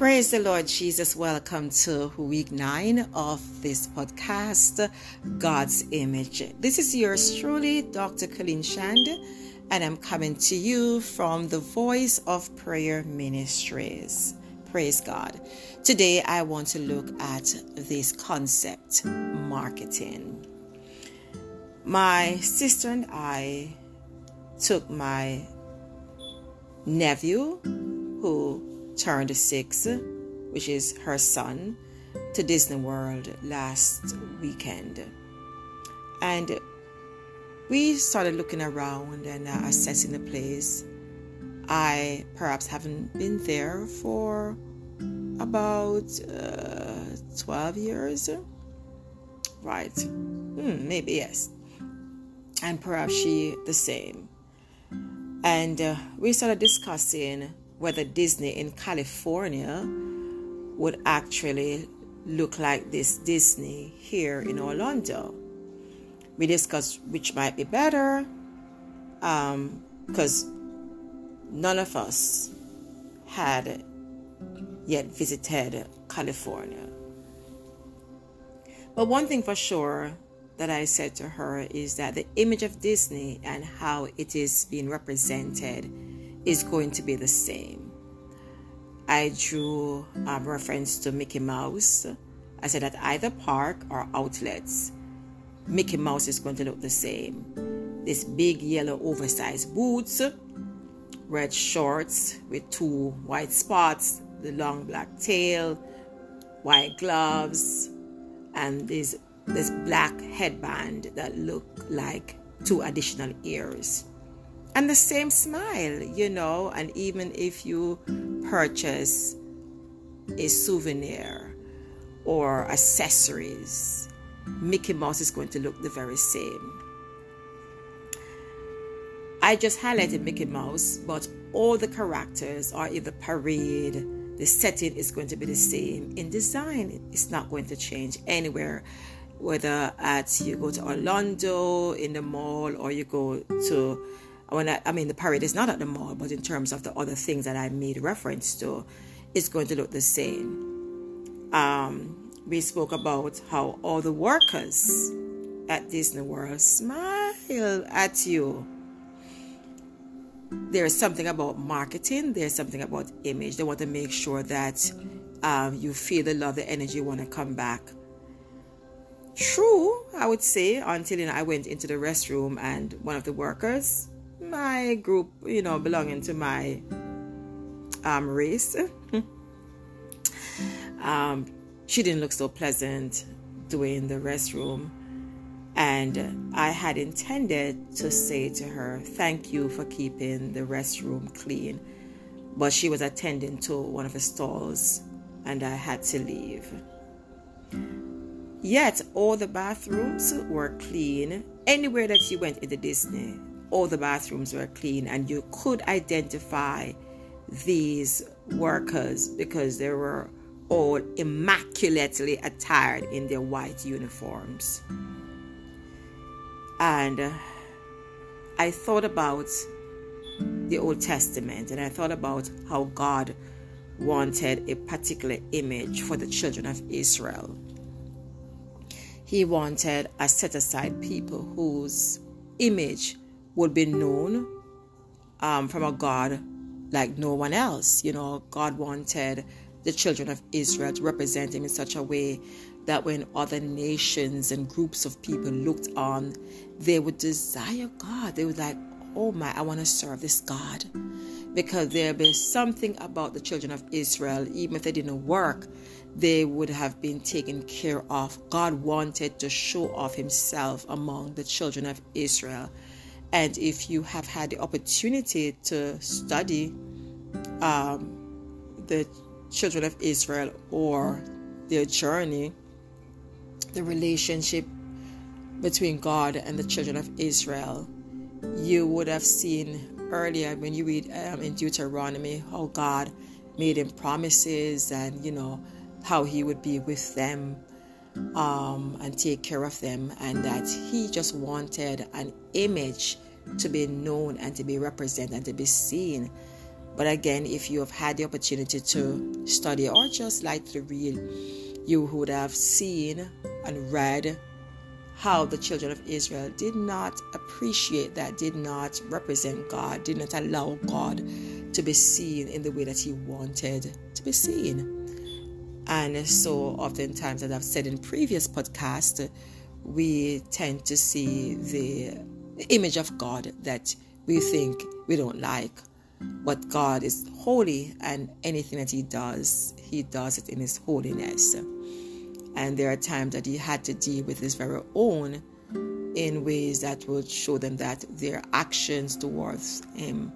Praise the Lord Jesus. Welcome to week nine of this podcast, God's Image. This is yours truly, Dr. Colleen Shand, and I'm coming to you from the Voice of Prayer Ministries. Praise God. Today, I want to look at this concept marketing. My sister and I took my nephew, who turned six, which is her son, to Disney World last weekend. And we started looking around and uh, assessing the place. I perhaps haven't been there for about uh, 12 years. Right. Hmm, maybe yes. And perhaps she the same. And uh, we started discussing whether Disney in California would actually look like this Disney here in Orlando. We discussed which might be better because um, none of us had yet visited California. But one thing for sure that I said to her is that the image of Disney and how it is being represented is going to be the same. I drew a reference to Mickey Mouse. I said at either park or outlets, Mickey Mouse is going to look the same. This big yellow oversized boots, red shorts with two white spots, the long black tail, white gloves, and this this black headband that look like two additional ears and the same smile, you know. And even if you purchase a souvenir or accessories, Mickey Mouse is going to look the very same. I just highlighted Mickey Mouse, but all the characters are in the parade. The setting is going to be the same. In design, it's not going to change anywhere whether at you go to Orlando in the mall or you go to when I, I mean the parade is not at the mall, but in terms of the other things that I made reference to, it's going to look the same. Um, we spoke about how all the workers at Disney World smile at you. There's something about marketing. There's something about image. They want to make sure that um, you feel the love, the energy, you want to come back. True, I would say, until you know, I went into the restroom and one of the workers my group, you know, belonging to my um, race. um, she didn't look so pleasant doing the restroom. And I had intended to say to her, Thank you for keeping the restroom clean. But she was attending to one of the stalls and I had to leave. Yet all the bathrooms were clean anywhere that she went in the Disney all the bathrooms were clean and you could identify these workers because they were all immaculately attired in their white uniforms. And uh, I thought about the Old Testament and I thought about how God wanted a particular image for the children of Israel. He wanted a set aside people whose image would be known um, from a God like no one else. You know, God wanted the children of Israel to represent Him in such a way that when other nations and groups of people looked on, they would desire God. They would like, oh my, I want to serve this God. Because there'd be something about the children of Israel, even if they didn't work, they would have been taken care of. God wanted to show off Himself among the children of Israel and if you have had the opportunity to study um, the children of Israel or their journey, the relationship between God and the children of Israel, you would have seen earlier when you read um, in Deuteronomy how God made him promises and you know how he would be with them um, and take care of them, and that he just wanted an image to be known and to be represented and to be seen But again, if you have had the opportunity to study or just like to read, you would have seen and read how the children of Israel did not appreciate that, did not represent God, did not allow God to be seen in the way that He wanted to be seen. And so, oftentimes, as I've said in previous podcasts, we tend to see the image of God that we think we don't like. But God is holy, and anything that He does, He does it in His holiness. And there are times that He had to deal with His very own in ways that would show them that their actions towards Him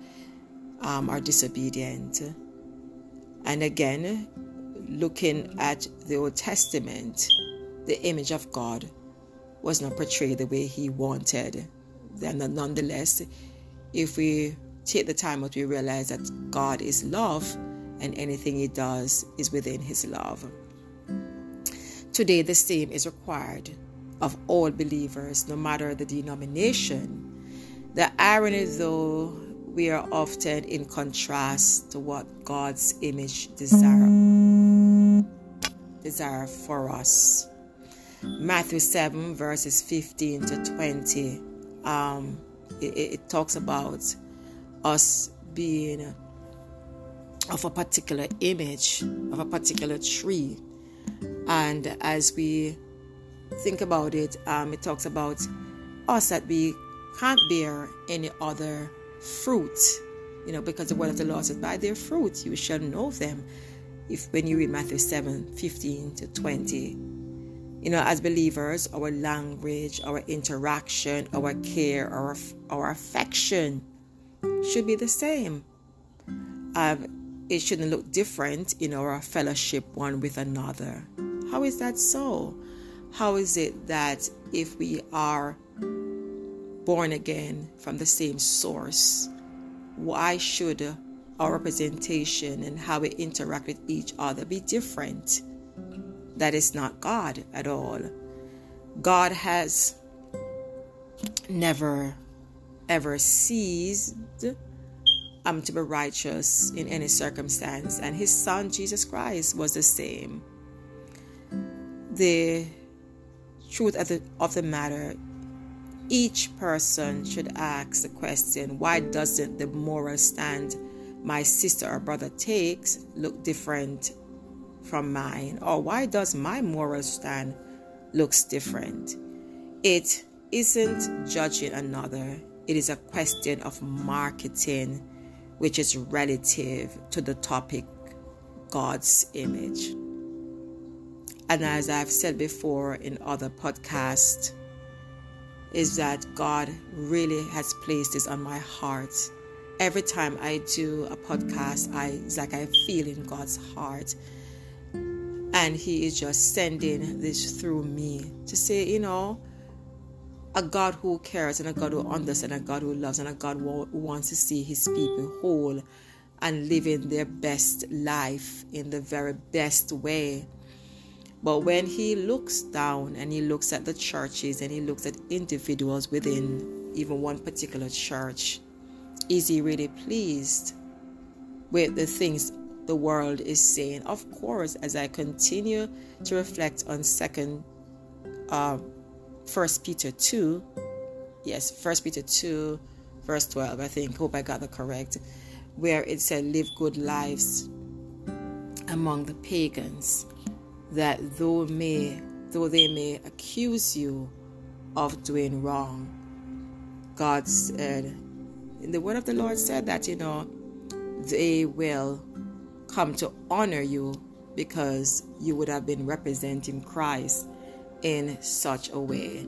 um, are disobedient. And again, looking at the Old Testament, the image of God was not portrayed the way He wanted. Then, nonetheless, if we take the time out, we realize that God is love and anything He does is within His love. Today, the same is required of all believers, no matter the denomination. The irony, though, we are often in contrast to what God's image desire desire for us. Matthew 7 verses 15 to 20 um, it, it talks about us being of a particular image of a particular tree. And as we think about it um, it talks about us that we can't bear any other fruit. You know because the word of the lord says by their fruit you shall know them if when you read matthew 7 15 to 20 you know, as believers, our language, our interaction, our care, our, our affection should be the same. Um, it shouldn't look different in our fellowship one with another. How is that so? How is it that if we are born again from the same source, why should our representation and how we interact with each other be different? that is not God at all. God has never ever ceased um, to be righteous in any circumstance, and his son Jesus Christ was the same. The truth of the, of the matter, each person should ask the question why doesn't the moral stand my sister or brother takes look different from mine? Or why does my moral stand looks different? It isn't judging another. It is a question of marketing, which is relative to the topic God's image. And as I've said before in other podcasts, is that God really has placed this on my heart. Every time I do a podcast, I it's like I feel in God's heart and He is just sending this through me to say, you know, a God who cares and a God who understands, and a God who loves, and a God who wants to see His people whole and living their best life in the very best way. But when He looks down and He looks at the churches and He looks at individuals within even one particular church, is He really pleased with the things the world is saying. Of course, as I continue to reflect on second uh, First Peter 2, yes, First Peter 2, verse 12, I think, hope I got that correct, where it said, Live good lives among the pagans, that though may though they may accuse you of doing wrong, God said, the word of the Lord said that, you know, they will come to honor you because you would have been representing Christ in such a way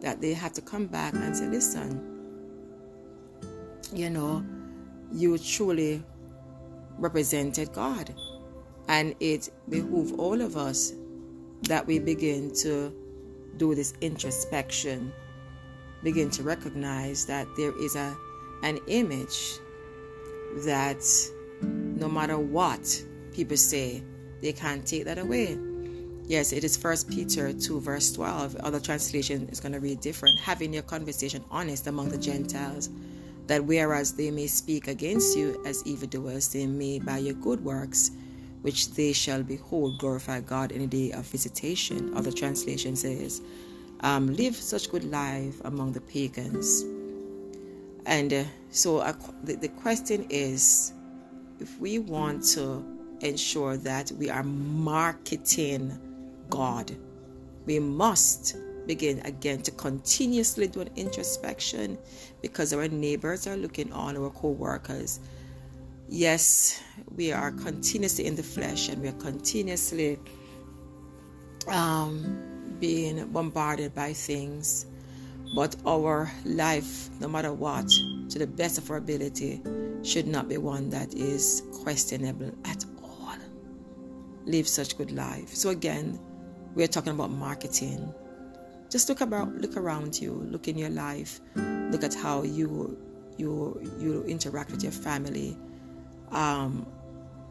that they have to come back and say, listen, you know, you truly represented God. And it behooves all of us that we begin to do this introspection, begin to recognize that there is a an image that no matter what people say, they can't take that away. Yes, it is First Peter 2, verse 12. Other translation is going to read different. Having your conversation honest among the Gentiles, that whereas they may speak against you as evildoers, they may by your good works, which they shall behold, glorify God in the day of visitation. Other translation says, um, live such good life among the pagans. And uh, so the, the question is if we want to ensure that we are marketing God, we must begin again to continuously do an introspection because our neighbors are looking on, our co workers. Yes, we are continuously in the flesh and we are continuously um, being bombarded by things. But our life, no matter what, to the best of our ability, should not be one that is questionable at all. Live such good life. So again, we're talking about marketing. Just look about, look around you, look in your life, look at how you you you interact with your family. Um,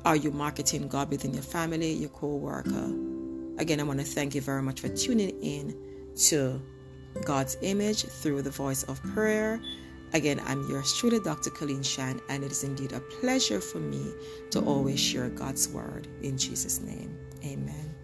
are you marketing God within your family, your co-worker? Again, I want to thank you very much for tuning in to God's image through the voice of prayer. Again, I'm your student, Dr. Colleen Shan, and it is indeed a pleasure for me to always share God's word in Jesus' name. Amen.